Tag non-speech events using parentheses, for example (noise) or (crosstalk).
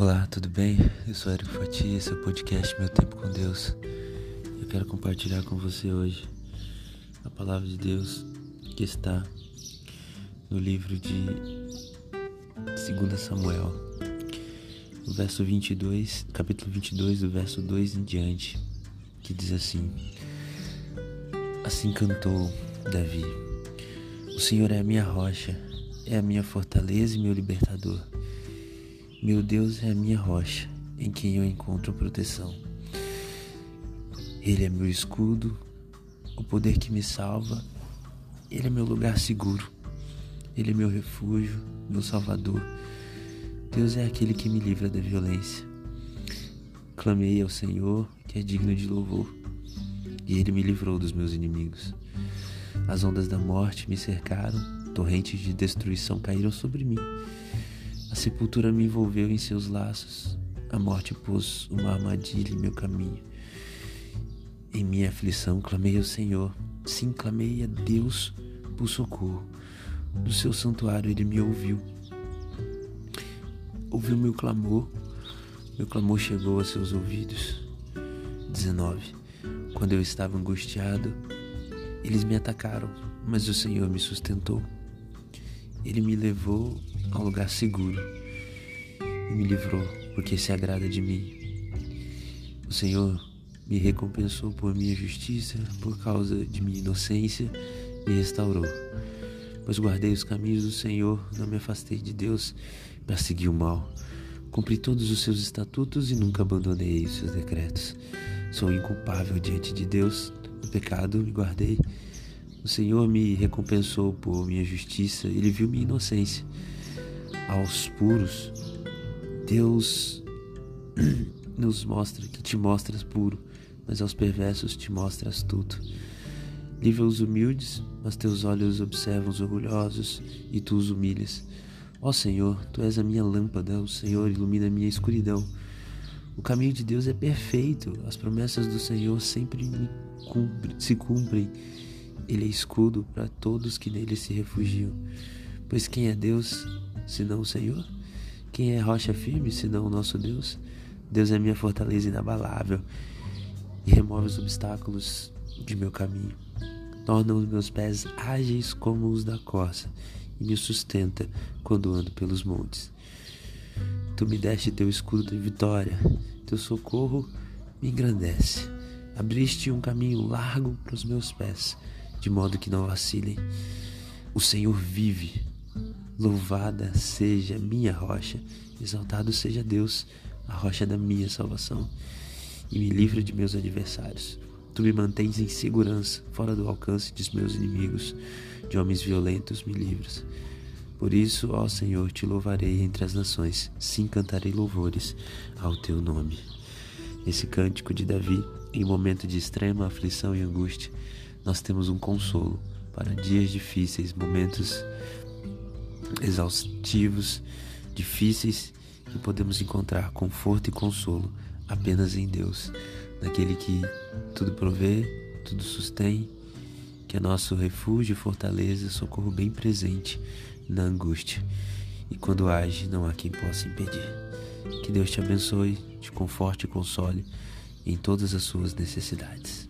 Olá, tudo bem? Eu sou Eric Fatia, esse é o podcast Meu Tempo com Deus. Eu quero compartilhar com você hoje a palavra de Deus que está no livro de 2 Samuel, no verso 22, capítulo 22, do verso 2 em diante, que diz assim: Assim cantou Davi: O Senhor é a minha rocha, é a minha fortaleza e meu libertador. Meu Deus é a minha rocha, em quem eu encontro proteção. Ele é meu escudo, o poder que me salva. Ele é meu lugar seguro. Ele é meu refúgio, meu salvador. Deus é aquele que me livra da violência. Clamei ao Senhor, que é digno de louvor, e ele me livrou dos meus inimigos. As ondas da morte me cercaram, torrentes de destruição caíram sobre mim. A sepultura me envolveu em seus laços. A morte pôs uma armadilha em meu caminho. Em minha aflição clamei ao Senhor. Sim, clamei a Deus por socorro. Do seu santuário ele me ouviu. Ouviu meu clamor. Meu clamor chegou a seus ouvidos. 19. Quando eu estava angustiado, eles me atacaram, mas o Senhor me sustentou. Ele me levou a um lugar seguro e me livrou, porque se agrada de mim. O Senhor me recompensou por minha justiça, por causa de minha inocência, me restaurou. Pois guardei os caminhos do Senhor, não me afastei de Deus para seguir o mal. Cumpri todos os seus estatutos e nunca abandonei os seus decretos. Sou inculpável diante de Deus, no pecado me guardei. O Senhor me recompensou por minha justiça, ele viu minha inocência aos puros, Deus (clears throat) nos mostra que te mostras puro, mas aos perversos te mostras tudo. Livra os humildes, mas teus olhos observam os orgulhosos e tu os humilhas. Ó Senhor, tu és a minha lâmpada, o Senhor ilumina a minha escuridão. O caminho de Deus é perfeito, as promessas do Senhor sempre cumpre, se cumprem. Ele é escudo para todos que nele se refugiam. Pois quem é Deus senão o Senhor? Quem é rocha firme senão o nosso Deus? Deus é minha fortaleza inabalável e remove os obstáculos de meu caminho. Torna os meus pés ágeis como os da corça e me sustenta quando ando pelos montes. Tu me deste teu escudo de vitória, teu socorro me engrandece. Abriste um caminho largo para os meus pés, de modo que não vacilem. O Senhor vive, Louvada seja minha rocha, exaltado seja Deus, a rocha da minha salvação, e me livra de meus adversários. Tu me mantens em segurança, fora do alcance dos meus inimigos, de homens violentos me livras. Por isso, ó Senhor, te louvarei entre as nações, sim cantarei louvores ao teu nome. Esse cântico de Davi, em momento de extrema aflição e angústia, nós temos um consolo para dias difíceis, momentos exaustivos, difíceis, que podemos encontrar conforto e consolo apenas em Deus, naquele que tudo provê, tudo sustém, que é nosso refúgio, fortaleza, socorro bem presente na angústia. E quando age, não há quem possa impedir. Que Deus te abençoe, te conforte e console em todas as suas necessidades.